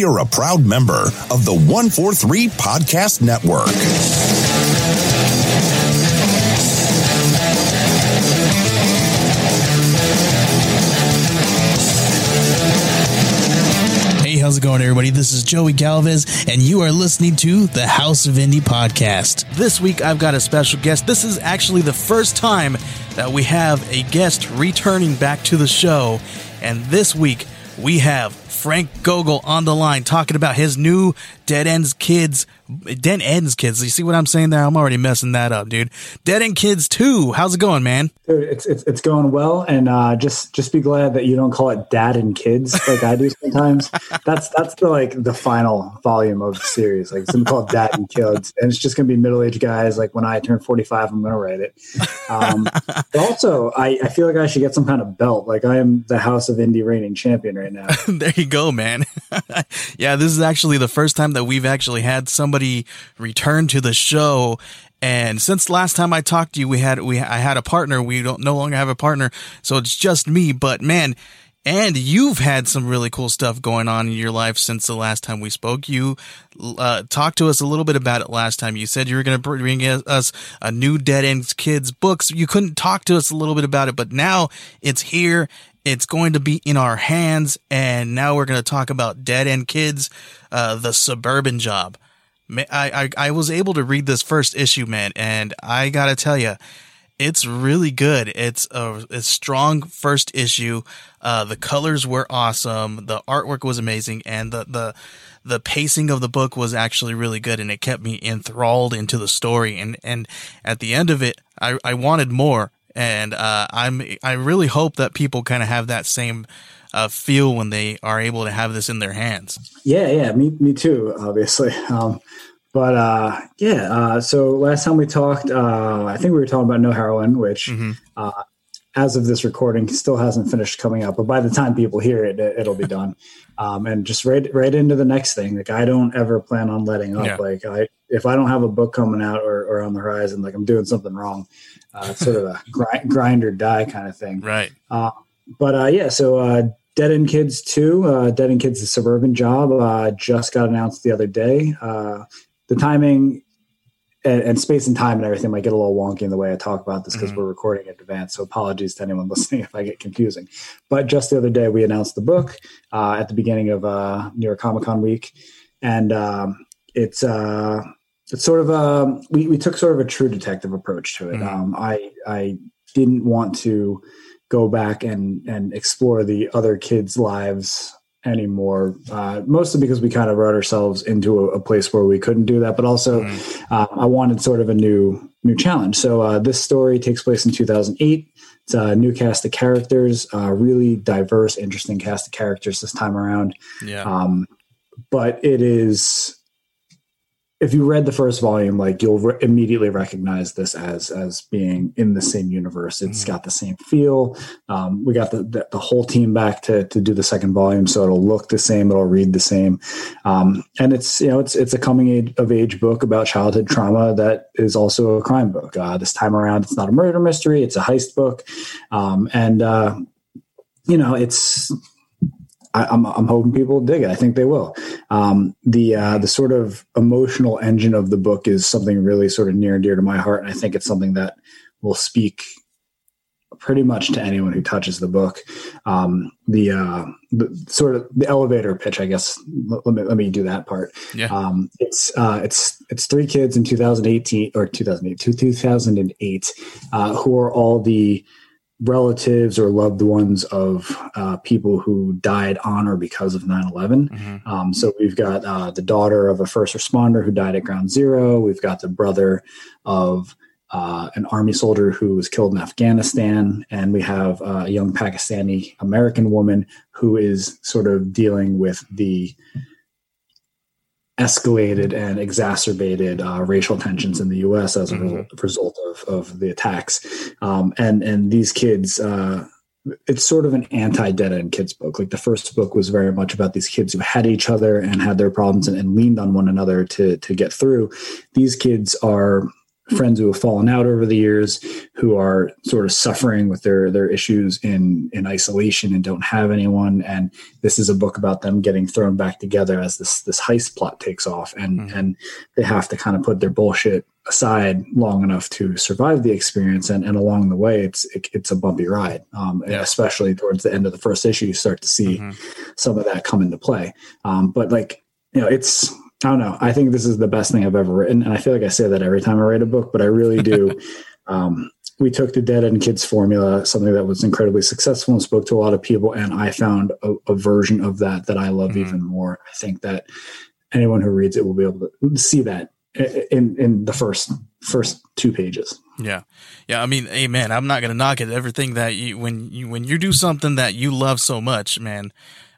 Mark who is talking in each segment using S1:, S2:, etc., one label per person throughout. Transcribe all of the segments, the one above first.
S1: we are a proud member of the 143 Podcast Network.
S2: Hey, how's it going, everybody? This is Joey Galvez, and you are listening to the House of Indie podcast. This week, I've got a special guest. This is actually the first time that we have a guest returning back to the show, and this week we have Frank Gogol on the line talking about his new Dead Ends Kids. Dead Ends Kids. You see what I'm saying there? I'm already messing that up, dude. Dead End Kids 2. How's it going, man?
S3: Dude, it's, it's it's going well, and uh, just just be glad that you don't call it Dad and Kids like I do sometimes. that's that's the like the final volume of the series. Like it's gonna called Dad and Kids, and it's just gonna be middle aged guys. Like when I turn 45, I'm gonna write it. Um, but also, I, I feel like I should get some kind of belt. Like I am the House of Indie reigning champion right now.
S2: there you go, man. yeah, this is actually the first time that we've actually had somebody return to the show. And since last time I talked to you, we had we I had a partner. We don't no longer have a partner, so it's just me. But man, and you've had some really cool stuff going on in your life since the last time we spoke. You uh, talked to us a little bit about it last time. You said you were going to bring us a new Dead Ends Kids books. You couldn't talk to us a little bit about it, but now it's here. It's going to be in our hands, and now we're going to talk about Dead End Kids, uh, the suburban job. I, I, I was able to read this first issue, man, and I gotta tell you, it's really good. It's a, a strong first issue. Uh, the colors were awesome. The artwork was amazing, and the the the pacing of the book was actually really good, and it kept me enthralled into the story. And and at the end of it, I I wanted more, and uh, I'm I really hope that people kind of have that same uh, feel when they are able to have this in their hands.
S3: Yeah, yeah, me, me too, obviously. Um, but uh, yeah, uh, so last time we talked, uh, I think we were talking about No Heroine, which mm-hmm. Uh, as of this recording still hasn't finished coming out. But by the time people hear it, it will be done. Um, and just right right into the next thing. Like I don't ever plan on letting up. Yeah. Like I if I don't have a book coming out or, or on the horizon, like I'm doing something wrong. Uh, it's sort of a grind, grind or die kind of thing.
S2: Right.
S3: Uh, but yeah, so Dead End Kids 2, uh, Dead End Kids, the suburban job, uh, just got announced the other day. Uh, the timing and, and, space and time and everything might get a little wonky in the way I talk about this because mm-hmm. we're recording in advance. So apologies to anyone listening if I get confusing. But just the other day, we announced the book uh, at the beginning of uh, New York Comic Con week. And um, it's, uh, it's sort of a, we, we took sort of a true detective approach to it. Mm-hmm. Um, I, I didn't want to go back and and explore the other kids' lives anymore. Uh, mostly because we kind of wrote ourselves into a, a place where we couldn't do that, but also mm. uh, I wanted sort of a new new challenge. So uh, this story takes place in 2008. It's a new cast of characters, uh, really diverse, interesting cast of characters this time around.
S2: Yeah.
S3: Um, but it is if you read the first volume, like you'll re- immediately recognize this as as being in the same universe. It's mm-hmm. got the same feel. Um, we got the, the, the whole team back to to do the second volume, so it'll look the same. It'll read the same, um, and it's you know it's it's a coming age, of age book about childhood trauma that is also a crime book. Uh, this time around, it's not a murder mystery; it's a heist book, um, and uh, you know it's I, am I'm, I'm hoping people dig it. I think they will. Um, the uh, the sort of emotional engine of the book is something really sort of near and dear to my heart, and I think it's something that will speak pretty much to anyone who touches the book. Um, the, uh, the sort of the elevator pitch, I guess. Let, let me let me do that part.
S2: Yeah.
S3: Um, it's uh, it's it's three kids in 2018 or 2008 2008 uh, who are all the relatives or loved ones of uh, people who died on or because of 9-11 mm-hmm. um, so we've got uh, the daughter of a first responder who died at ground zero. We've got the brother of uh, an army soldier who was killed in afghanistan. And we have uh, a young pakistani american woman who is sort of dealing with the escalated and exacerbated uh, racial tensions in the U.S. as a mm-hmm. result of, of the attacks. Um, and and these kids, uh, it's sort of an anti-dead end kids book. Like the first book was very much about these kids who had each other and had their problems and, and leaned on one another to to get through. These kids are friends who have fallen out over the years, who are sort of suffering with their their issues in in isolation and don't have anyone. And this is a book about them getting thrown back together as this this heist plot takes off, and mm-hmm. and they have to kind of put their bullshit aside long enough to survive the experience. And and along the way, it's it, it's a bumpy ride, um, yeah. especially towards the end of the first issue. You start to see mm-hmm. some of that come into play. Um, but like you know, it's I don't know. I think this is the best thing I've ever written, and I feel like I say that every time I write a book, but I really do. um, we took the Dead End Kids formula, something that was incredibly successful and spoke to a lot of people, and I found a, a version of that that I love mm-hmm. even more. I think that anyone who reads it will be able to see that in in the first first two pages.
S2: Yeah, yeah. I mean, hey, man, I'm not gonna knock it. Everything that you when you when you do something that you love so much, man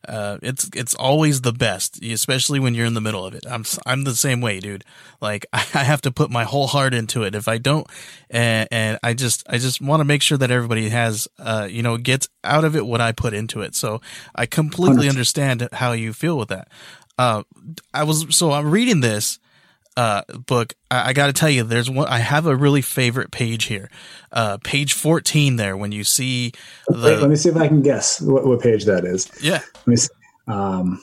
S2: uh, it's it's always the best, especially when you're in the middle of it. I'm I'm the same way, dude. Like I have to put my whole heart into it. If I don't, and, and I just I just want to make sure that everybody has, uh, you know, gets out of it what I put into it. So I completely understand how you feel with that. Uh, I was so I'm reading this uh, book, I, I got to tell you, there's one. I have a really favorite page here, uh, page 14. There, when you see
S3: the, Wait, let me see if I can guess what, what page that is.
S2: Yeah,
S3: let me see. Um,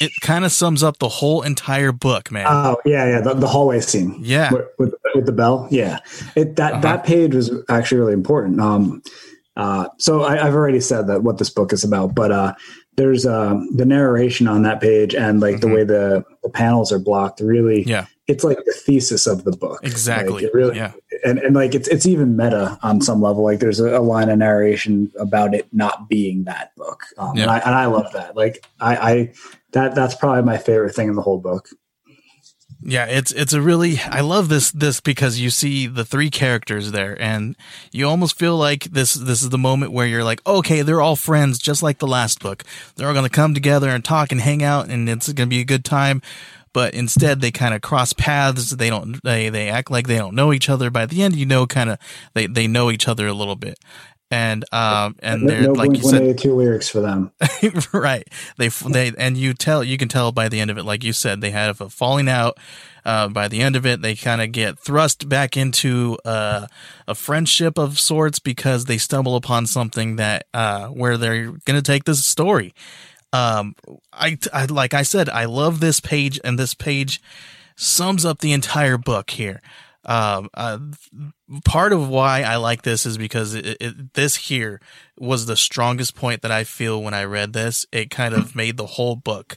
S2: it kind of sums up the whole entire book, man.
S3: Oh yeah, yeah, the, the hallway scene.
S2: Yeah,
S3: with, with, with, the bell. Yeah, it that uh-huh. that page was actually really important. Um, uh, so I, have already said that what this book is about, but uh, there's um, the narration on that page and like mm-hmm. the way the, the panels are blocked really
S2: yeah.
S3: it's like the thesis of the book.
S2: Exactly.
S3: like really
S2: yeah.
S3: and, and like it's it's even meta on some level. Like there's a, a line of narration about it not being that book. Um, yeah. and, I, and I love that. Like I, I that that's probably my favorite thing in the whole book
S2: yeah, it's it's a really I love this this because you see the three characters there and you almost feel like this this is the moment where you're like, okay, they're all friends just like the last book. They're all going to come together and talk and hang out and it's going to be a good time. But instead they kind of cross paths. They don't they they act like they don't know each other. By the end you know kind of they they know each other a little bit and um and they're no like you said
S3: two lyrics for them.
S2: Right. They they and you tell you can tell by the end of it like you said they have a falling out uh, by the end of it they kind of get thrust back into uh, a friendship of sorts because they stumble upon something that uh, where they're gonna take this story. Um I, I like i said i love this page and this page sums up the entire book here um, uh, part of why I like this is because it, it, this here was the strongest point that I feel when I read this. It kind of made the whole book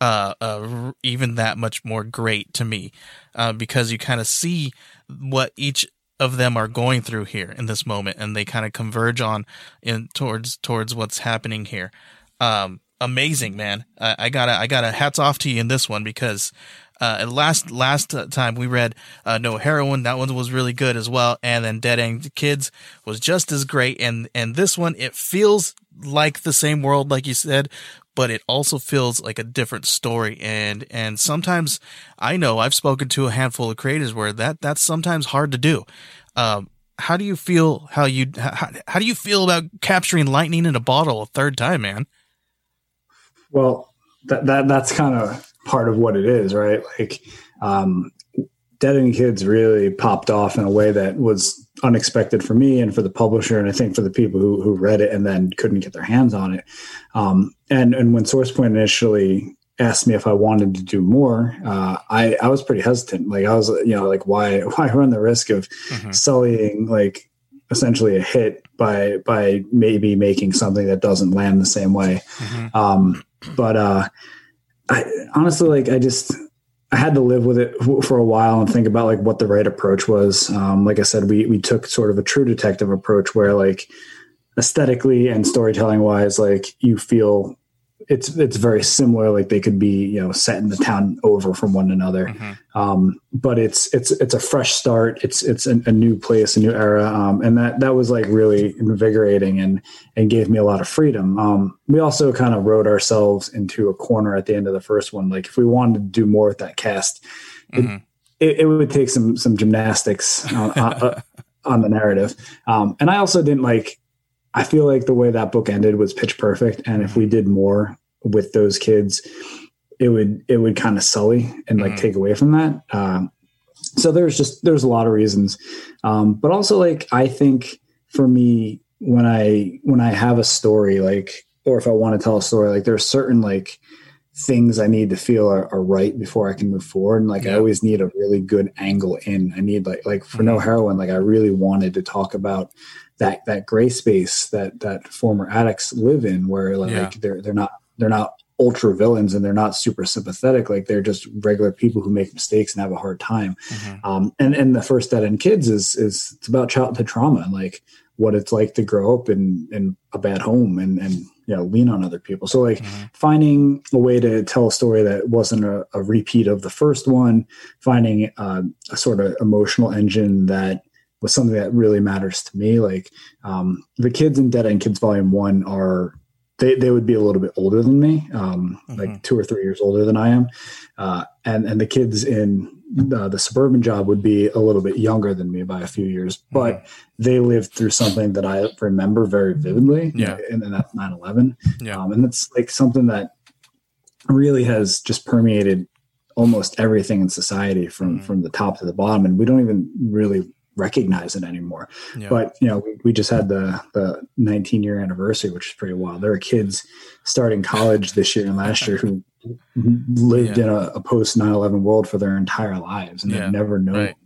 S2: uh, uh, even that much more great to me uh, because you kind of see what each of them are going through here in this moment, and they kind of converge on in towards towards what's happening here. Um, amazing, man! I, I gotta I gotta hats off to you in this one because uh, last last time we read uh, No Heroine, that one was really good as well, and then Dead End Kids was just as great. And and this one, it feels like the same world, like you said, but it also feels like a different story. And and sometimes I know I've spoken to a handful of creators where that that's sometimes hard to do. Um, how do you feel? How you how, how do you feel about capturing lightning in a bottle a third time, man?
S3: Well, that, that that's kind of part of what it is, right? Like, um, Dead End Kids really popped off in a way that was unexpected for me and for the publisher, and I think for the people who, who read it and then couldn't get their hands on it. Um, and and when Source Point initially asked me if I wanted to do more, uh, I I was pretty hesitant. Like I was, you know, like why why run the risk of mm-hmm. sullying like essentially a hit by by maybe making something that doesn't land the same way. Mm-hmm. Um, but uh, I honestly like I just I had to live with it for a while and think about like what the right approach was. Um, like I said, we we took sort of a true detective approach where like aesthetically and storytelling wise, like you feel it's it's very similar. Like they could be you know set in the town over from one another, mm-hmm. um, but it's it's it's a fresh start. It's it's a, a new place, a new era, um, and that that was like really invigorating and and gave me a lot of freedom. Um, we also kind of wrote ourselves into a corner at the end of the first one. Like if we wanted to do more with that cast, mm-hmm. it, it, it, would take some some gymnastics on, on, on the narrative. Um, and I also didn't like I feel like the way that book ended was pitch perfect. And if we did more with those kids, it would it would kind of sully and like mm-hmm. take away from that. Um, so there's just there's a lot of reasons um, but also like i think for me when i when i have a story like or if i want to tell a story like there's certain like things i need to feel are, are right before i can move forward and like yeah. i always need a really good angle in i need like like for mm-hmm. no heroine like i really wanted to talk about that that gray space that that former addicts live in where like yeah. they're they're not they're not ultra villains and they're not super sympathetic like they're just regular people who make mistakes and have a hard time mm-hmm. um, and and the first dead end kids is is it's about childhood trauma and like what it's like to grow up in in a bad home and and you know lean on other people so like mm-hmm. finding a way to tell a story that wasn't a, a repeat of the first one finding uh, a sort of emotional engine that was something that really matters to me like um, the kids in dead end kids volume one are they, they would be a little bit older than me, um, mm-hmm. like two or three years older than I am. Uh, and, and the kids in uh, the suburban job would be a little bit younger than me by a few years, mm-hmm. but mm-hmm. they lived through something that I remember very vividly.
S2: Yeah.
S3: And, and that's 9 11.
S2: Yeah.
S3: Um, and that's like something that really has just permeated almost everything in society from, mm-hmm. from the top to the bottom. And we don't even really recognize it anymore. Yeah. But you know, we, we, just had the the 19 year anniversary, which is pretty wild. There are kids starting college this year and last year who lived yeah. in a, a post 9/11 world for their entire lives and yeah. they've never known right.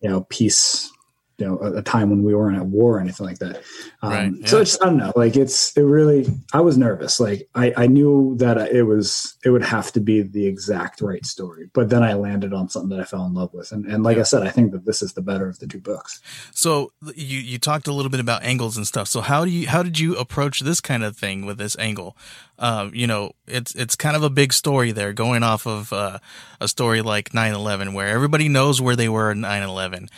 S3: you know peace you know a, a, time when we weren't at war or anything like that. Um, right, yeah. so it's i don't know like it's it really i was nervous. Like i i knew that it was it would have to be the exact right story but then i landed on something that i fell in love with. And, and like i said i think that this is the better of the two books.
S2: So you you talked a little bit about angles and stuff. So how do you how did you approach this kind of thing with this angle? Uh, you know, it's it's kind of a big story there, going off of uh, a story like 9/11, where everybody knows where they were in 9/11,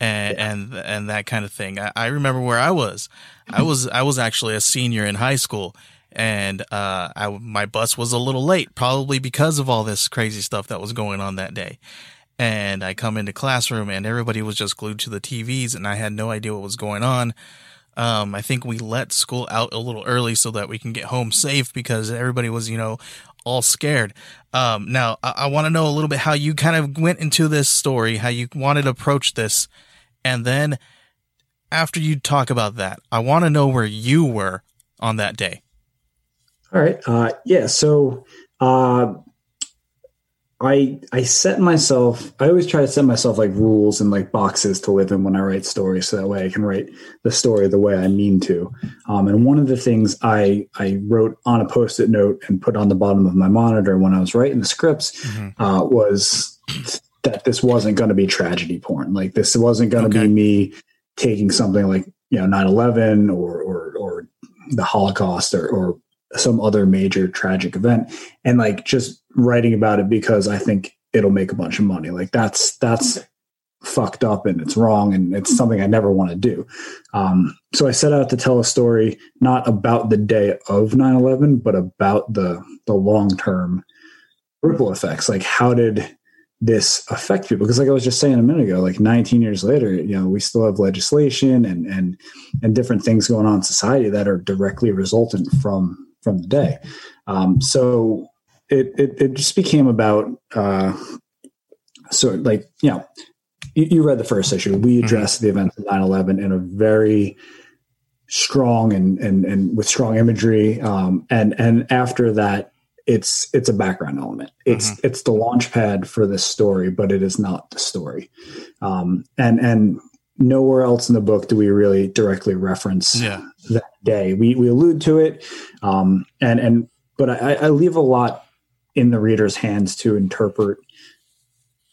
S2: and yeah. and and that kind of thing. I, I, remember where I was. I was I was actually a senior in high school, and uh, I my bus was a little late, probably because of all this crazy stuff that was going on that day. And I come into classroom, and everybody was just glued to the TVs, and I had no idea what was going on. Um, I think we let school out a little early so that we can get home safe because everybody was, you know, all scared. Um, now I, I want to know a little bit how you kind of went into this story, how you wanted to approach this and then after you talk about that, I want to know where you were on that day.
S3: All right. Uh, yeah. So uh, I I set myself. I always try to set myself like rules and like boxes to live in when I write stories, so that way I can write the story the way I mean to. Um, and one of the things I I wrote on a post-it note and put on the bottom of my monitor when I was writing the scripts mm-hmm. uh, was that this wasn't going to be tragedy porn. Like this wasn't going to okay. be me taking something like you know 9-11 or or, or the Holocaust or, or some other major tragic event and like just writing about it because I think it'll make a bunch of money. Like that's that's fucked up and it's wrong and it's something I never want to do. Um, so I set out to tell a story not about the day of 9/11 but about the the long-term ripple effects. Like how did this affect people because like i was just saying a minute ago like 19 years later you know we still have legislation and and and different things going on in society that are directly resultant from from the day um, so it, it, it just became about uh so like you know you, you read the first issue we mm-hmm. addressed mm-hmm. the events of 9-11 in a very strong and and and with strong imagery um and and after that it's it's a background element. It's mm-hmm. it's the launch pad for this story, but it is not the story. Um, and and nowhere else in the book do we really directly reference
S2: yeah.
S3: that day. We we allude to it, um, and and but I, I leave a lot in the reader's hands to interpret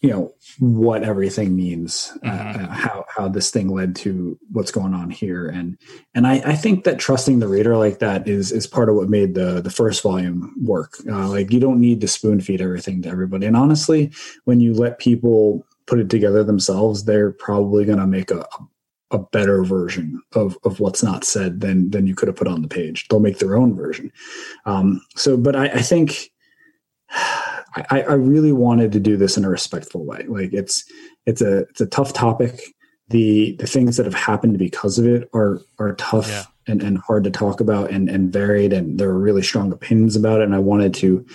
S3: you know what everything means uh, mm-hmm. uh, how how this thing led to what's going on here. And and I, I think that trusting the reader like that is is part of what made the the first volume work. Uh, like you don't need to spoon feed everything to everybody. And honestly when you let people put it together themselves they're probably going to make a a better version of of what's not said than than you could have put on the page. They'll make their own version. Um so but i i think I, I really wanted to do this in a respectful way. Like it's it's a it's a tough topic. The the things that have happened because of it are are tough
S2: yeah.
S3: And, and hard to talk about and, and varied and there were really strong opinions about it and i wanted to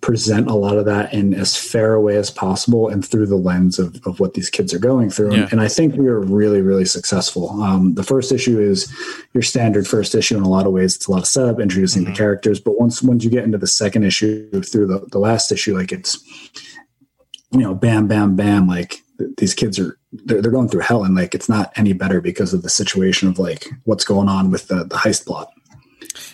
S3: present a lot of that in as fair a way as possible and through the lens of, of what these kids are going through yeah. and, and, i think we were really really successful um, the first issue is your standard first issue in a lot of ways it's a lot of setup introducing mm-hmm. the characters but once once you get into the second issue through the, the last issue like it's you know bam bam bam like these kids are they're, they're going through hell and like it's not any better because of the situation of like what's going on with the, the heist plot.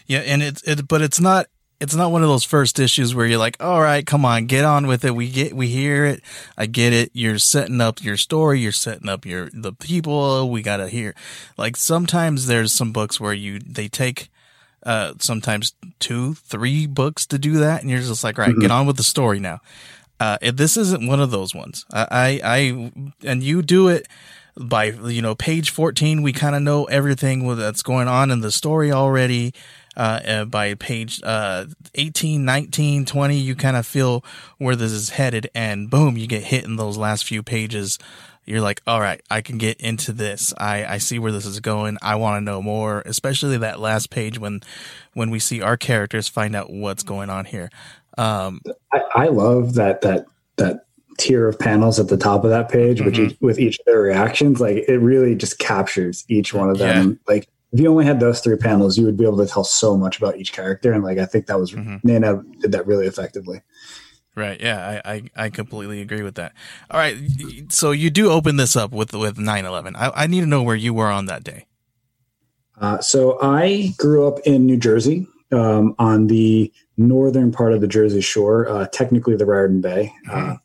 S2: Yeah and it's it but it's not it's not one of those first issues where you're like all right come on get on with it. We get we hear it. I get it. You're setting up your story. You're setting up your the people. We gotta hear. Like sometimes there's some books where you they take uh sometimes two three books to do that and you're just like right mm-hmm. get on with the story now uh, this isn't one of those ones. I, I, I, and you do it by, you know, page 14, we kind of know everything that's going on in the story already. Uh, by page, uh, 18, 19, 20, you kind of feel where this is headed and boom, you get hit in those last few pages. You're like, all right, I can get into this. I, I see where this is going. I want to know more, especially that last page when, when we see our characters find out what's going on here.
S3: Um, I, I, love that that that tier of panels at the top of that page, mm-hmm. with each, with each of their reactions. Like it really just captures each one of them. Yeah. Like if you only had those three panels, you would be able to tell so much about each character. And like I think that was mm-hmm. Nenad did that really effectively.
S2: Right. Yeah, I, I, I, completely agree with that. All right. So you do open this up with with 9-11. I, I need to know where you were on that day.
S3: Uh, so I grew up in New Jersey um, on the northern part of the Jersey Shore, uh, technically the Raritan Bay. Uh,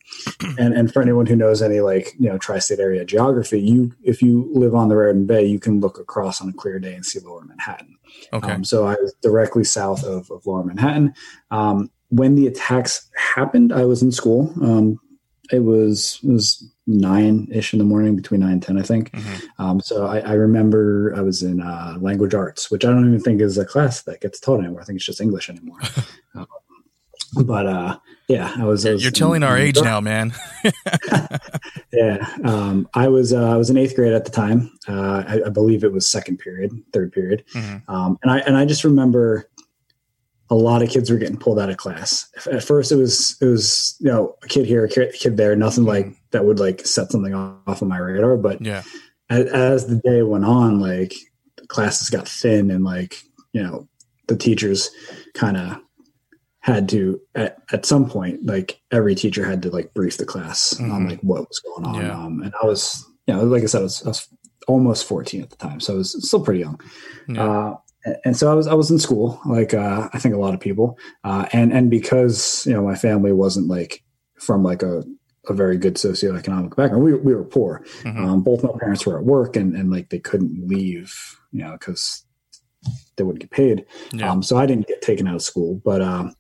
S3: and and for anyone who knows any like you know tri-state area geography, you if you live on the Raritan Bay, you can look across on a clear day and see Lower Manhattan. Okay. Um, so I was directly south of, of Lower Manhattan. Um, when the attacks happened, I was in school. It was it was nine ish in the morning, between nine and ten, I think. Mm-hmm. Um, so I, I, remember I was in uh, language arts, which I don't even think is a class that gets taught anymore. I think it's just English anymore. um, but uh, yeah, I was.
S2: You're, I was
S3: you're
S2: telling in, our in age now, man.
S3: yeah, um, I was. Uh, I was in eighth grade at the time. Uh, I, I, believe it was second period, third period, mm-hmm. Um, and I and I just remember a lot of kids were getting pulled out of class. At first, it was it was you know a kid here, a kid there, nothing like mm-hmm. that would like set something off on my radar. But
S2: yeah,
S3: as, as the day went on, like the classes got thin, and like you know the teachers kind of had to at, at some point like every teacher had to like brief the class mm-hmm. on like what was going on yeah. um, and i was you know like i said I was, I was, almost 14 at the time so i was still pretty young yeah. uh, and so I was I was in school, like uh, I think a lot of people, uh, and and because you know my family wasn't like from like a, a very good socioeconomic background, we we were poor. Mm-hmm. Um, both my parents were at work, and and like they couldn't leave, you know, because they wouldn't get paid. Yeah. Um, so I didn't get taken out of school. But um,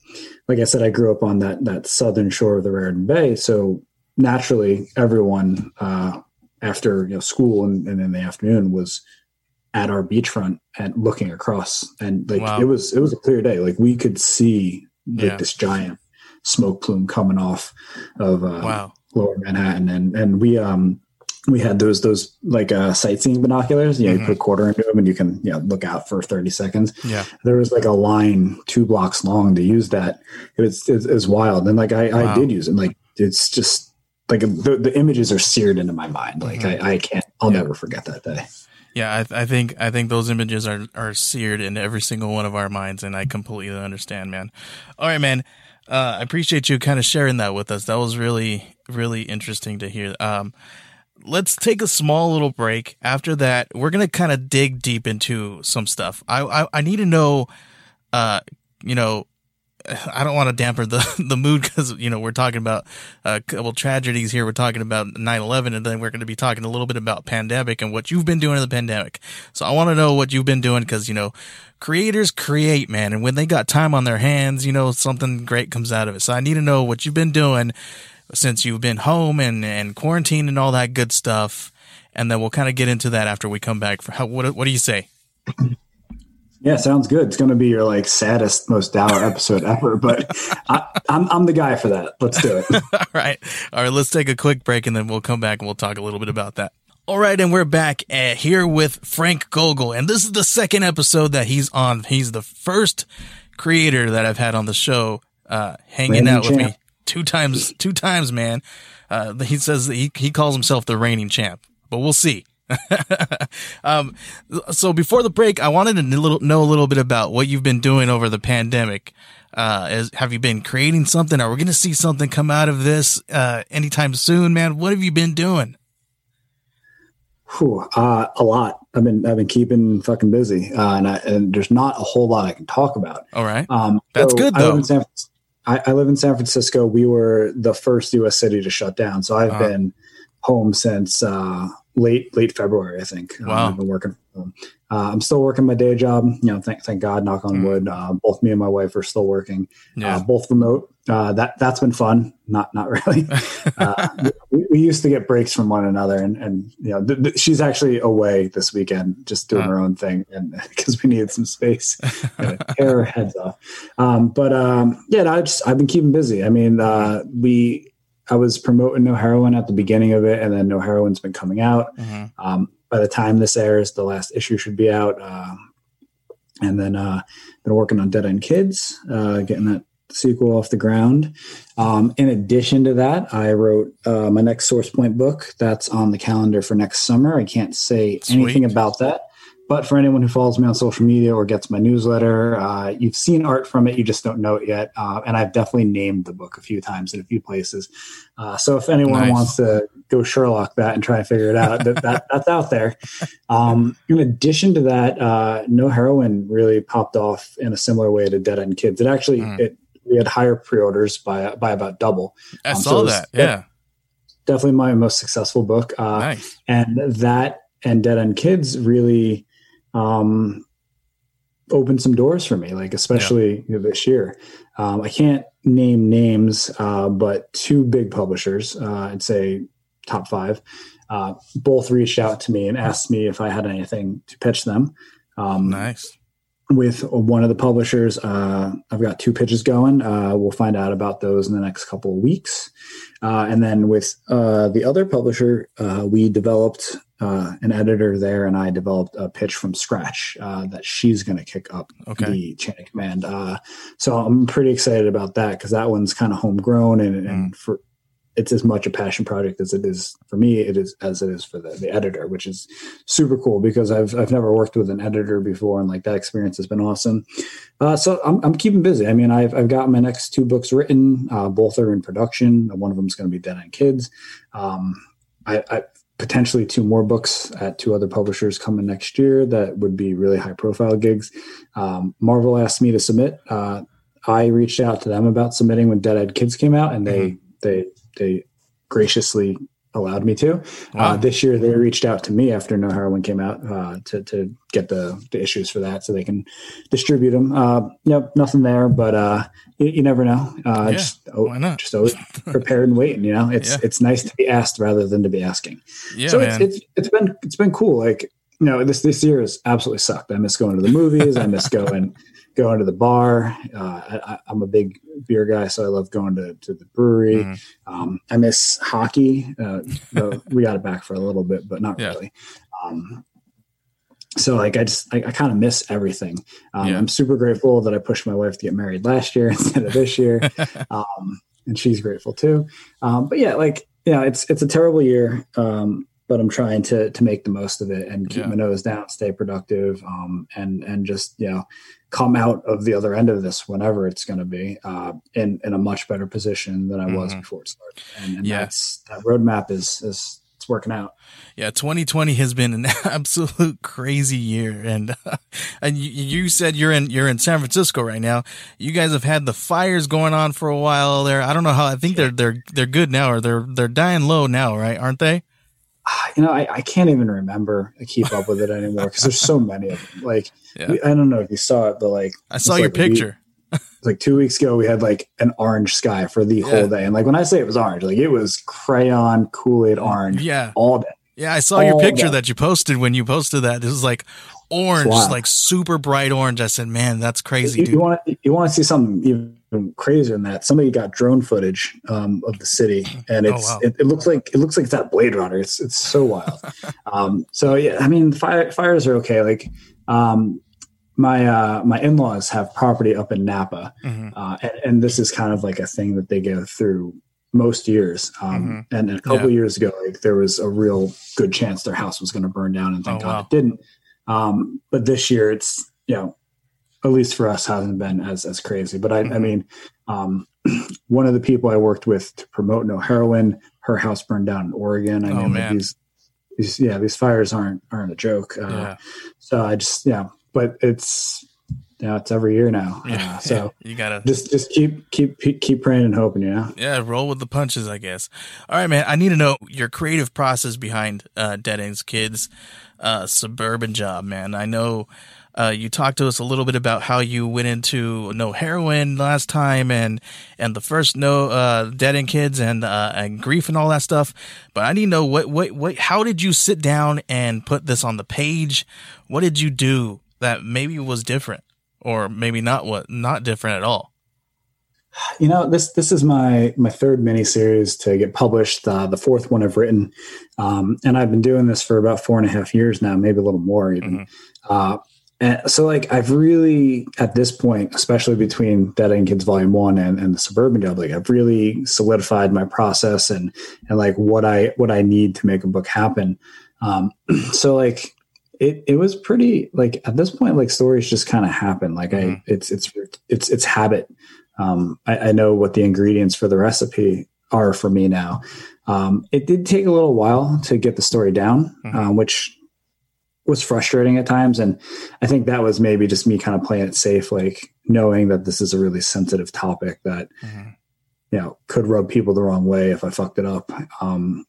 S3: like I said, I grew up on that that southern shore of the Raritan Bay, so naturally everyone uh, after you know school and, and in the afternoon was at our beachfront and looking across and like wow. it was it was a clear day like we could see like yeah. this giant smoke plume coming off of uh,
S2: wow.
S3: lower manhattan and and we um we had those those like uh sightseeing binoculars you know mm-hmm. you put a quarter into them and you can you know look out for 30 seconds
S2: yeah
S3: there was like a line two blocks long to use that it was it was wild and like i wow. i did use it like it's just like the, the images are seared into my mind like mm-hmm. I, I can't i'll yeah. never forget that day
S2: yeah, I, th- I, think I think those images are are seared in every single one of our minds, and I completely understand, man. All right, man. Uh, I appreciate you kind of sharing that with us. That was really really interesting to hear. Um, let's take a small little break. After that, we're gonna kind of dig deep into some stuff. I I, I need to know, uh, you know, I don't want to damper the, the mood because, you know, we're talking about a couple tragedies here. We're talking about 9-11 and then we're going to be talking a little bit about pandemic and what you've been doing in the pandemic. So I want to know what you've been doing because, you know, creators create, man. And when they got time on their hands, you know, something great comes out of it. So I need to know what you've been doing since you've been home and, and quarantine and all that good stuff. And then we'll kind of get into that after we come back. For how, what, what do you say?
S3: Yeah, sounds good. It's going to be your like saddest, most dour episode ever, but I, am I'm, I'm the guy for that. Let's do it.
S2: All right, all right. Let's take a quick break, and then we'll come back and we'll talk a little bit about that. All right, and we're back uh, here with Frank Gogol, and this is the second episode that he's on. He's the first creator that I've had on the show, uh, hanging
S3: Reigning
S2: out with
S3: champ.
S2: me two times. Two times, man. Uh, he says he he calls himself the reigning champ, but we'll see. um, so before the break, I wanted to little, know a little bit about what you've been doing over the pandemic. Uh, is, have you been creating something? Are we going to see something come out of this uh, anytime soon, man? What have you been doing?
S3: Whew, uh, a lot. I've been I've been keeping fucking busy, uh, and I, and there's not a whole lot I can talk about.
S2: All right.
S3: Um,
S2: That's good,
S3: I live,
S2: though.
S3: in San, I, I live in San Francisco. We were the first U.S. city to shut down, so I've
S2: Uh-huh.
S3: been home since uh, late late February. I think. Um,
S2: Wow.
S3: I've been working. From home. Uh, I'm still working my day job. You know, thank thank God. Knock on
S2: Mm.
S3: wood. Uh, both me and my wife are still working.
S2: Yeah.
S3: Uh, both remote. Uh, that that's been fun. Not not really. uh, we, we used to get breaks from one another, and and you know th- th- she's actually away this weekend, just doing
S2: Uh.
S3: her own thing, and because we needed some space, tear her heads off. Um, but um, yeah, no, I just I've been keeping busy. I mean, uh, we I was promoting No Heroine at the beginning of it, and then No Heroine's been coming out.
S2: Mhm.
S3: Um, by the time this airs, the last issue should be out. Um, and then uh, been working on Dead End Kids, uh, getting that sequel off the ground. Um, in addition to that, I wrote uh, my next Source Point book. That's on the calendar for next summer. I can't say anything about that. But for anyone who follows me on social media or gets my newsletter, uh, you've seen art from it. You just don't know it yet. Uh, and I've definitely named the book a few times in a few places. Uh, so if anyone
S2: Nice.
S3: wants to go Sherlock that and try and figure it out, that, that that's out there. Um, in addition to that, uh, No Heroine really popped off in a similar way to Dead End Kids. It actually
S2: Mm.
S3: it we had higher pre-orders by by about double.
S2: I
S3: Um,
S2: saw
S3: so
S2: that. Yeah.
S3: Definitely my most successful book. Uh,
S2: nice.
S3: and that and Dead End Kids really um, opened some doors for me, like especially you know, this year. Um, I can't name names, uh, but two big publishers, uh, I'd say top five, uh, both reached out to me and asked me if I had anything to pitch them. Um,
S2: Nice.
S3: with one of the publishers. Uh, I've got two pitches going. Uh, we'll find out about those in the next couple of weeks. Uh, and then with uh, the other publisher, uh, we developed uh, an editor there, and I developed a pitch from scratch uh, that she's going to kick up
S2: Okay.
S3: the chain of command. Uh, so I'm pretty excited about that because that one's kind of homegrown and, and for it's as much a passion project as it is for me. It is as it is for the, the editor, which is super cool because I've I've never worked with an editor before, and like that experience has been awesome. Uh, so I'm I'm keeping busy. I mean, I've I've got my next two books written. Uh, both are in production. One of them is going to be Dead End Kids. Um, I, I potentially two more books at two other publishers coming next year that would be really high profile gigs. Um, Marvel asked me to submit. Uh, I reached out to them about submitting when Dead End Kids came out, and they they they graciously allowed me to.
S2: Wow.
S3: Uh, this year, they reached out to me after No Heroine came out uh, to to get the the issues for that, so they can distribute them. Uh, nothing there, but uh, you, you never know. Uh,
S2: Yeah,
S3: just,
S2: why not?
S3: Just always prepared and waiting. You know, it's
S2: Yeah.
S3: it's nice to be asked rather than to be asking.
S2: Yeah,
S3: so it's, it's it's been it's been cool. Like you know, this this year has absolutely sucked. I miss going to the movies. I miss going going to the bar. Uh, I, I'm a big beer guy, so I love going to to the brewery.
S2: Mhm.
S3: Um, I miss hockey. Uh, we got it back for a little bit, but not
S2: Yeah.
S3: really. Um, so like I just I, I kind of miss everything. Um,
S2: Yeah.
S3: I'm super grateful that I pushed my wife to get married last year instead of this year, um, and she's grateful too. Um, but yeah, like yeah, it's it's a terrible year, um, but I'm trying to to make the most of it and keep
S2: Yeah.
S3: my nose down, stay productive, um, and and just you know come out of the other end of this whenever it's going to be uh, in in a much better position than I was
S2: Mhm.
S3: before it started. And, and
S2: Yeah.
S3: that's that roadmap is is it's working out.
S2: Yeah, 2020 has been an absolute crazy year, and and you, you said you're in you're in San Francisco right now. You guys have had the fires going on for a while there. I don't know how. I think they're they're they're good now, or they're they're dying low now, right? Aren't they?
S3: Ah, you know, I, I can't even remember to keep up with it anymore because there's so many of them. Like,
S2: Yeah.
S3: we- I don't know if you saw it, but like,
S2: I saw your
S3: like a week-
S2: picture.
S3: like two weeks ago, we had like an orange sky for the
S2: Yeah.
S3: whole day. And like, when I say it was orange, like it was crayon Kool Aid orange
S2: Yeah,
S3: all day.
S2: yeah. I saw your picture
S3: that.
S2: that you posted when you posted that. It was like orange,
S3: wild.
S2: like super bright orange. I said, man, that's crazy,
S3: You,
S2: dude.
S3: you want to you want to see something even crazier than that. Somebody got drone footage um, of the city, and
S2: Oh,
S3: it's
S2: wow.
S3: it, it looks like it looks like it's at Blade Runner. It's it's so wild. um, so yeah, I mean, fire, fires are okay. Like um, my uh, my in laws have property up in Napa,
S2: Mhm.
S3: uh, and, and this is kind of like a thing that they go through most years. Um, and, and a couple
S2: Mm-hmm. Yeah.
S3: years ago, like there was a real good chance their house was going to burn down, and thank
S2: Oh,
S3: God
S2: wow.
S3: it didn't. Um, but this year, it's you know, at least for us, hasn't been as as crazy. But I, I
S2: Mhm.
S3: mean, um, one of the people I worked with to promote No Heroine, her house burned down in Oregon. I
S2: Oh,
S3: mean, like, these, these, yeah, these fires aren't aren't a joke. Uh,
S2: Yeah.
S3: So I just, yeah, but it's, you know, it's every year now.
S2: Yeah.
S3: Uh, so
S2: you gotta
S3: just just keep keep keep praying and hoping, you know.
S2: Yeah, roll with the punches, I guess. All right, man. I need to know your creative process behind uh, Dead Ends Kids uh, Suburban Job, man. I know uh, you talked to us a little bit about how you went into No Heroine last time and and the first No uh, Dead End Kids and uh, and Grief and all that stuff. But I need to know what what what how did you sit down and put this on the page? What did you do that maybe was different or maybe not what not different at all?
S3: You know, this this is my my third miniseries to get published. Uh, the fourth one I've written, um, and I've been doing this for about four and a half years now, maybe a little more even. Uh, and so, like, I've really at this point, especially between Dead End Kids Volume One and, and the Suburban Job, like, I've really solidified my process and and like what I what I need to make a book happen. Um, so, like, it it was pretty like at this point, like stories just kind of happen. Like. I it's it's it's it's habit um, I, I know what the ingredients for the recipe are for me now. Um, it did take a little while to get the story down,
S2: Mhm.
S3: um, which was frustrating at times. And I think that was maybe just me kind of playing it safe, like knowing that this is a really sensitive topic that,
S2: Mhm.
S3: you know, could rub people the wrong way if I fucked it up. Um,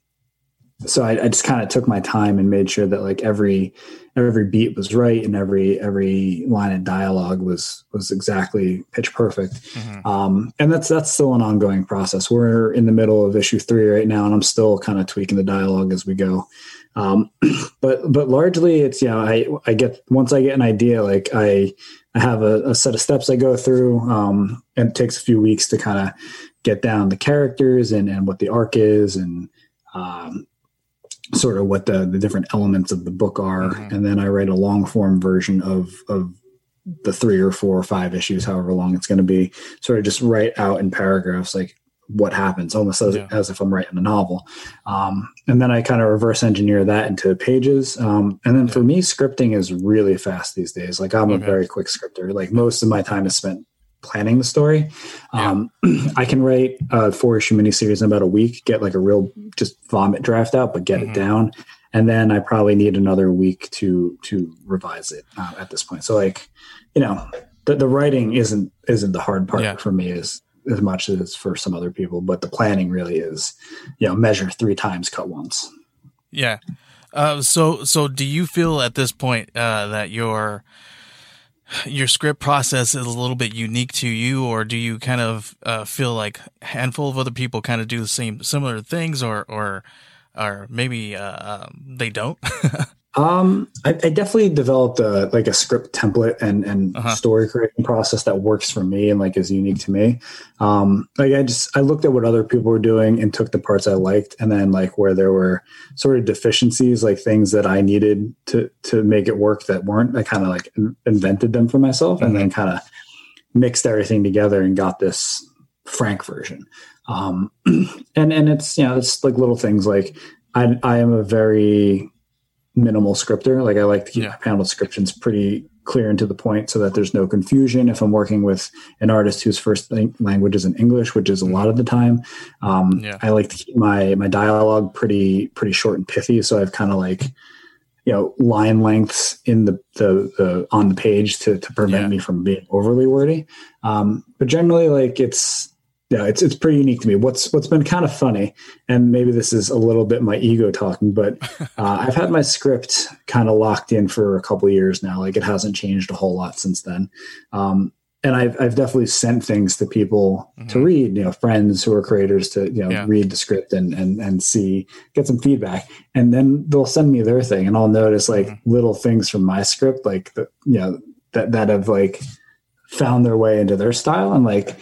S3: so I, I just kind of took my time and made sure that like every every beat was right and every every line of dialogue was was exactly pitch perfect
S2: Mhm.
S3: um, and that's that's still an ongoing process. We're in the middle of issue three right now, and I'm still kind of tweaking the dialogue as we go. Um, but but largely, it's you know I I get once I get an idea, like I I have a, a set of steps I go through, um, and it takes a few weeks to kind of get down the characters and and what the arc is and um, sort of what the the different elements of the book are,
S2: Mhm.
S3: and then I write a long form version of of the three or four or five issues, however long it's going to be, sort of just write out in paragraphs like what happens, almost as,
S2: Yeah.
S3: as if I'm writing a novel. Um, and then I kind of reverse engineer that into pages. Um, and then for me, scripting is really fast these days. Like I'm
S2: Okay.
S3: a very quick scripter. Like most of my time is spent planning the story. Um, I can write a four issue miniseries in about a week, get like a real just vomit draft out, but get
S2: Mhm.
S3: it down. And then I probably need another week to to revise it uh, at this point. So like, you know, the, the writing isn't isn't the hard part
S2: Yeah.
S3: for me as as much as for some other people, but the planning really is, you know, measure three times, cut once.
S2: Yeah. Uh, so so do you feel at this point uh, that your your script process is a little bit unique to you, or do you kind of uh, feel like a handful of other people kind of do the same similar things, or or or maybe uh, um, they don't?
S3: Um, I, I definitely developed a like a script template and and
S2: Uh-huh.
S3: story creating process that works for me and like is unique to me. Um, like I just I looked at what other people were doing and took the parts I liked, and then like where there were sort of deficiencies, like things that I needed to to make it work that weren't. I kind of like in- invented them for myself, and then kind of mixed everything together and got this frank version. Um, and and it's you know it's like little things like I I am a very minimal scripter. Like I like to keep
S2: Yeah.
S3: my panel descriptions pretty clear and to the point so that there's no confusion. If I'm working with an artist whose first language is in English, which is a lot of the time, um,
S2: Yeah.
S3: I like to keep my my dialogue pretty pretty short and pithy. So I've kind of like you know line lengths in the the, the on the page to to prevent
S2: Yeah.
S3: me from being overly wordy. Um, but generally, like it's yeah, it's it's pretty unique to me. What's what's been kind of funny, and maybe this is a little bit my ego talking, but uh, I've had my script kind of locked in for a couple of years now. Like it hasn't changed a whole lot since then. Um, and I've, I've definitely sent things to people to
S2: Mhm.
S3: read, you know, friends who are creators to, you know,
S2: Yeah.
S3: read the script and, and, and see, get some feedback. And then they'll send me their thing and I'll notice like
S2: Mhm.
S3: little things from my script, like, the, you know, that, that have like found their way into their style. And like,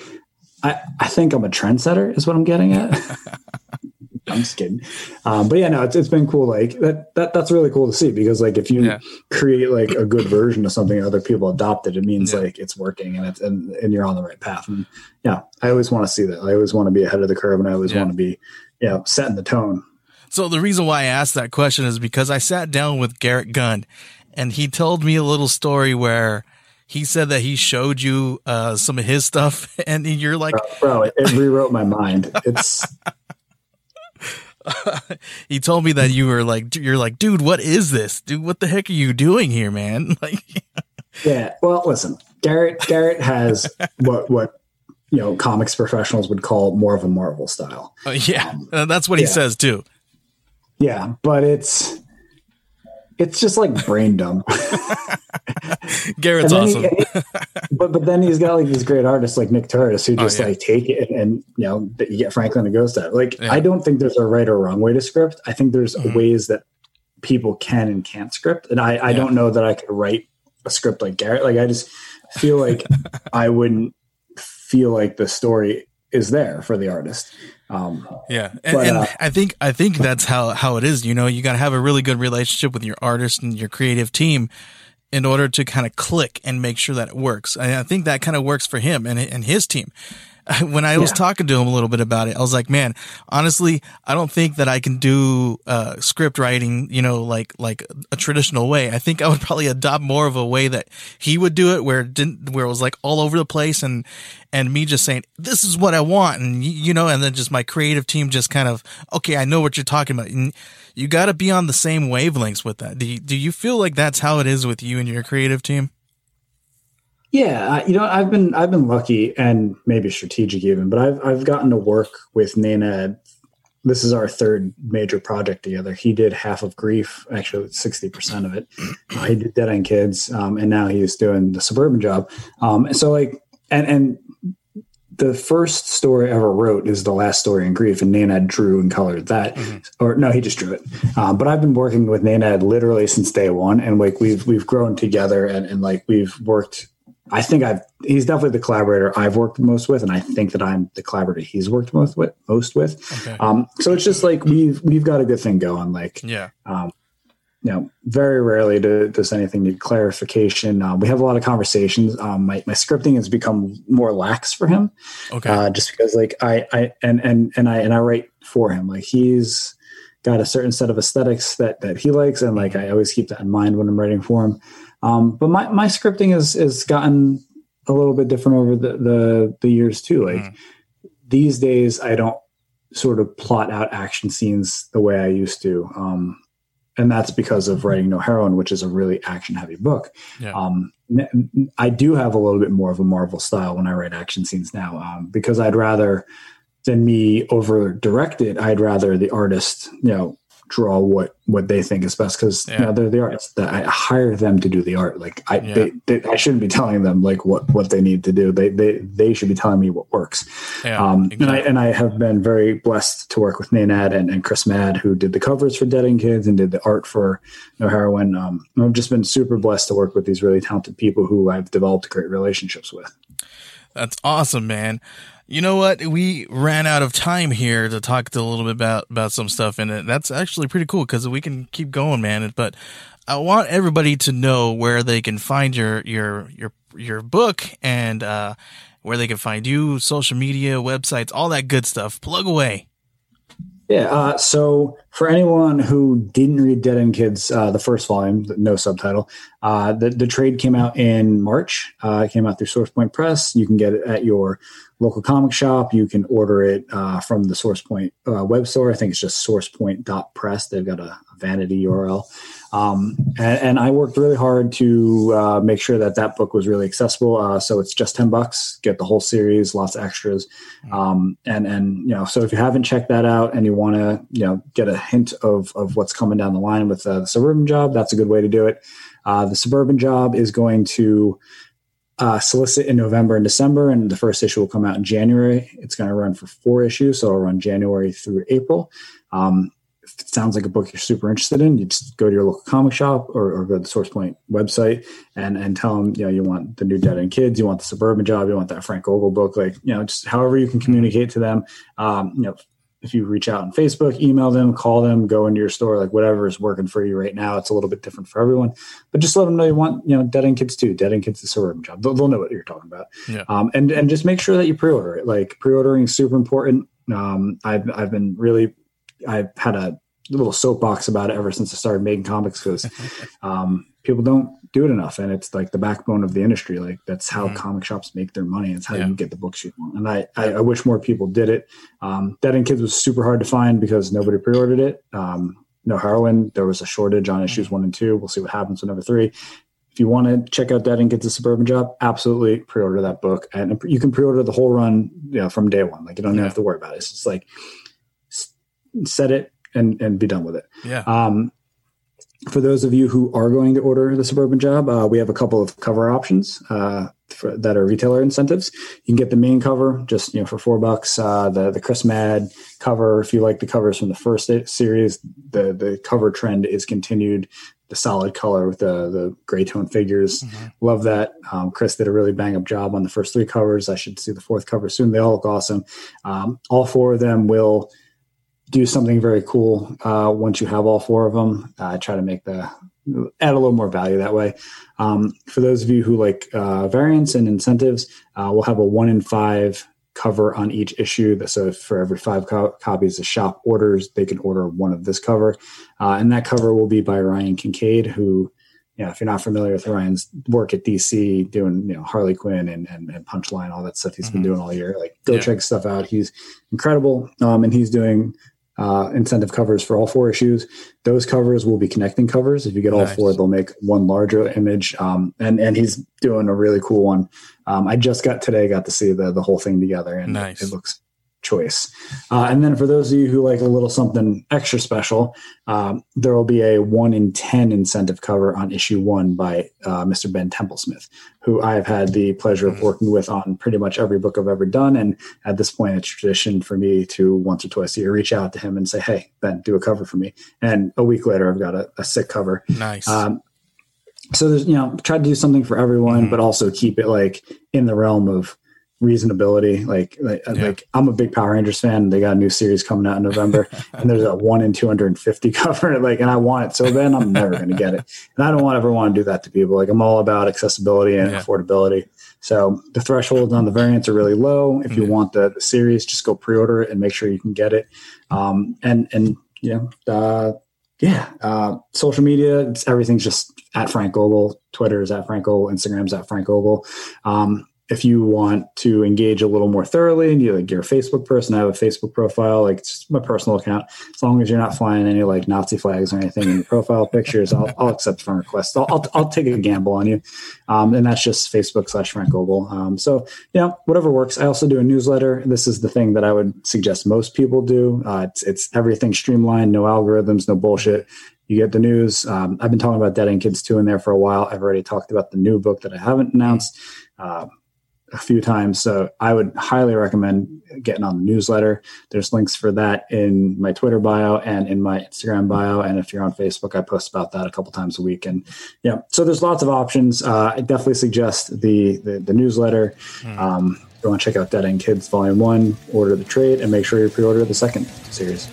S3: I, I think I'm a trendsetter is what I'm getting at. I'm just kidding. Um, but yeah, no, it's, it's been cool. Like that, that, that's really cool to see because like, if you
S2: Yeah.
S3: create like a good version of something other people adopt it, it means
S2: Yeah.
S3: like it's working and it's, and, and you're on the right path. And yeah, I always want to see that. I always want to be ahead of the curve and I always
S2: Yeah.
S3: want to be, you know, setting the tone.
S2: So the reason why I asked that question is because I sat down with Garrett Gunn and he told me a little story where he said that he showed you uh, some of his stuff and you're like,
S3: Bro, it, it rewrote my mind. It's,
S2: he told me that you were like, you're like, dude, what is this? Dude, what the heck are you doing here, man? Like,
S3: Yeah. Well, listen, Garrett Garrett has what what you know comics professionals would call more of a Marvel style.
S2: uh, yeah, uh, that's what he says too.
S3: Yeah, but it's it's just like brain dumb.
S2: Garrett's awesome.
S3: he- but but then he's got like these great artists like Nick Turris who just
S2: Oh, yeah.
S3: like take it and, and you know you get Franklin to Ghost at. Like
S2: Yeah.
S3: I don't think there's a right or wrong way to script. I think there's
S2: Mhm.
S3: ways that people can and can't script, and I I
S2: Yeah.
S3: don't know that I could write a script like Garrett. Like I just feel like I wouldn't feel like the story is there for the artist. Um,
S2: Yeah, and,
S3: But,
S2: and
S3: uh,
S2: I think I think that's how how it is. You know, you got to have a really good relationship with your artist and your creative team in order to kind of click and make sure that it works. And I think that kind of works for him and and his team. When I was
S3: Yeah.
S2: talking to him a little bit about it, I was like, "Man, honestly, I don't think that I can do uh, script writing, you know, like like a traditional way. I think I would probably adopt more of a way that he would do it, where it didn't, where it was like all over the place, and and me just saying, "This is what I want," and you know, and then just my creative team just kind of, okay, I know what you're talking about. And you got to be on the same wavelengths with that. Do you, do you feel like that's how it is with you and your creative team?
S3: Yeah, you know, I've been I've been lucky and maybe strategic even, but I've I've gotten to work with Nenad. This is our third major project together. He did half of Grief, actually sixty percent of it. He did Dead End Kids, um, and now he's doing the Suburban Job. Um, and so like, and and the first story I ever wrote is the last story in Grief, and Nenad drew and colored that, or no, he just drew it. Um, but I've been working with Nenad literally since day one, and like we've we've grown together, and, and like we've worked. I think I've he's definitely the collaborator I've worked most with, and I think that I'm the collaborator he's worked most with. Most with.
S2: Okay.
S3: Um, so it's just like we've we've got a good thing going. Like
S2: Yeah.
S3: um, you know, very rarely do, does anything need clarification. Um, we have a lot of conversations. Um, my, my scripting has become more lax for him,
S2: Okay.
S3: uh, just because like I, I, and, and, and I, and I write for him. Like he's got a certain set of aesthetics that, that he likes. And like, I always keep that in mind when I'm writing for him. Um, but my, my scripting has, has gotten a little bit different over the, the, the years too. Like
S2: Mhm.
S3: these days, I don't sort of plot out action scenes the way I used to. Um, and that's because of writing No Heroine, which is a really action heavy book.
S2: Yeah.
S3: Um, I do have a little bit more of a Marvel style when I write action scenes now, um, because I'd rather than me over direct it. I'd rather the artist, you know, draw what what they think is best because
S2: Yeah.
S3: you know, they're the artists. That I hire them to do the art. Like I,
S2: Yeah.
S3: they, they, I shouldn't be telling them like what what they need to do. They they they should be telling me what works.
S2: yeah.
S3: Um, and I and I have been very blessed to work with Nenad and, and Chris Mad, who did the covers for Dead End Kids and did the art for No Heroine. Um, I've just been super blessed to work with these really talented people who I've developed great relationships with.
S2: That's awesome, man. You know what? We ran out of time here to talk to a little bit about about some stuff, and that's actually pretty cool because we can keep going, man. But I want everybody to know where they can find your your your your book and uh, where they can find you, social media, websites, all that good stuff. Plug away.
S3: Yeah. Uh, so for anyone who didn't read Dead End Kids, uh, the first volume, no subtitle, uh, the, the trade came out in March. Uh, it came out through Source Point Press. You can get it at your local comic shop. You can order it uh, from the Source Point uh, web store. I think it's just sourcepoint.press. They've got a, a vanity URL. Um, and, and I worked really hard to uh, make sure that that book was really accessible. Uh, so it's just 10 bucks, get the whole series, lots of extras. Um, and, and, you know, so if you haven't checked that out and you want to, you know, get a hint of, of what's coming down the line with uh, the suburban job, that's a good way to do it. Uh, the suburban job is going to uh, solicit in November and December, and the first issue will come out in January. It's going to run for four issues, so it'll run January through April. Um, it sounds like a book you're super interested in, you just go to your local comic shop or, or go to the Source Point website and and tell them you know you want the new Dead End Kids, you want the Suburban Job, you want that Frank Gogol book, like you know just however you can communicate to them. Um, you know, if you reach out on Facebook, email them, call them, go into your store, like whatever is working for you right now. It's a little bit different for everyone, but just let them know you want, you know, Dead End Kids too. Dead End Kids, the suburban job. They'll, they'll know what you're talking about.
S2: Yeah.
S3: Um, and and just make sure that you pre-order it. Like pre-ordering is super important. Um, I've I've been really, I've had a little soapbox about it ever since I started making comics because um, people don't do it enough, and it's like the backbone of the industry. Like that's how
S2: Mhm.
S3: comic shops make their money. It's how
S2: Yeah.
S3: you get the books you want. And I, I, I wish more people did it. Um, Dead End Kids was super hard to find because nobody pre-ordered it. Um, No Heroine. There was a shortage on issues one and two. We'll see what happens with number three. If you want to check out Dead End Kids, a suburban job, absolutely pre-order that book, and you can pre-order the whole run, you know, from day one. Like you don't even
S2: Yeah.
S3: have to worry about it. It's just like set it and and be done with it.
S2: Yeah.
S3: Um, for those of you who are going to order the suburban job, uh, we have a couple of cover options uh, for, that are retailer incentives. You can get the main cover just you know for four bucks. Uh, the the Chris Mad cover, if you like the covers from the first series, the the cover trend is continued. The solid color with the the gray tone figures,
S2: Mhm.
S3: love that. Um, Chris did a really bang up job on the first three covers. I should see the fourth cover soon. They all look awesome. Um, all four of them will do something very cool uh, once you have all four of them. Uh, try to make the add a little more value that way. Um, for those of you who like uh, variants and incentives, uh, we'll have a one in five cover on each issue. So for every five co- copies the shop orders, they can order one of this cover, uh, and that cover will be by Ryan Kincaid, who. You know, if you're not familiar with Ryan's work at DC, doing you know Harley Quinn and and, and Punchline, all that stuff he's been
S2: Mhm.
S3: doing all year, like go
S2: Yeah.
S3: check stuff out. He's incredible, um, and he's doing uh, incentive covers for all four issues. Those covers will be connecting covers. If you get all
S2: Nice.
S3: four, they'll make one larger image. Um, and and he's doing a really cool one. Um, I just got today, got to see the the whole thing together, and
S2: Nice.
S3: it looks choice. Uh, and then for those of you who like a little something extra special, um, there will be a one in ten incentive cover on issue one by uh, Mr. Ben Templesmith, who I have had the pleasure of
S2: Mhm.
S3: working with on pretty much every book I've ever done, and at this point, it's tradition for me to once or twice a year reach out to him and say, "Hey, Ben, do a cover for me." And a week later, I've got a, a sick cover.
S2: Nice.
S3: Um, so there's you know try to do something for everyone,
S2: Mhm.
S3: but also keep it like in the realm of reasonability. Like like,
S2: Yeah.
S3: like I'm a big Power Rangers fan. They got a new series coming out in November, and there's a one in 250 cover. Like, and I want it so bad, I'm never going to get it. And I don't want ever want to do that to people. Like, I'm all about accessibility and
S2: Yeah.
S3: affordability. So the thresholds on the variants are really low. If you
S2: Mhm.
S3: want the, the series, just go pre-order it and make sure you can get it. Um, and and you know, uh, yeah, uh, social media, it's, everything's just at Frank Gogol. Twitter is at Frank Gogol. Instagram's at Frank Gogol. Um, if you want to engage a little more thoroughly and you like you're a Facebook person, I have a Facebook profile, like it's my personal account. As long as you're not flying any like Nazi flags or anything in your profile pictures, I'll, I'll accept friend requests. I'll, I'll, I'll take a gamble on you. Um, and that's just Facebook slash Frank Gogol. Um, so, you know, whatever works. I also do a newsletter. This is the thing that I would suggest most people do. Uh, it's, it's everything streamlined, no algorithms, no bullshit. You get the news. Um, I've been talking about Dead End Kids 2 in there for a while. I've already talked about the new book that I haven't announced. Uh, a few times. So I would highly recommend getting on the newsletter. There's links for that in my Twitter bio and in my Instagram bio. And if you're on Facebook, I post about that a couple times a week. And yeah, so there's lots of options. Uh, I definitely suggest the the, the newsletter.
S2: Hmm.
S3: Um, if you want to check out Dead End Kids Volume One, order the trade, and make sure you pre-order the second series.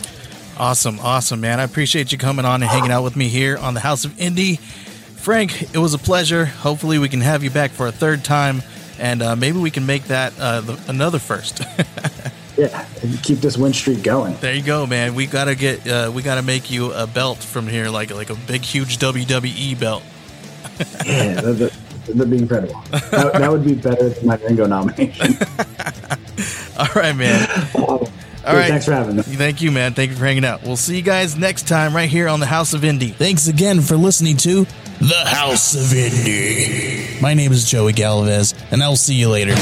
S2: Awesome, awesome, man. I appreciate you coming on and hanging out with me here on the House of Indie. Frank, it was a pleasure. Hopefully, we can have you back for a third time, and uh, maybe we can make that uh, the, another first.
S3: Yeah, keep this win streak going.
S2: there you go, man. We gotta get, uh, we gotta make you a belt from here, like like a big, huge WWE belt.
S3: Yeah, that, that, that'd be incredible. That, that would be better than my Ringo nomination.
S2: All right, man.
S3: All
S2: All right.
S3: Thanks for having me.
S2: Thank you, man. Thank you for hanging out. We'll see you guys next time right here on the House of Indie. Thanks again for listening to The House of Indie. My name is Joey Galvez, and I'll see you later.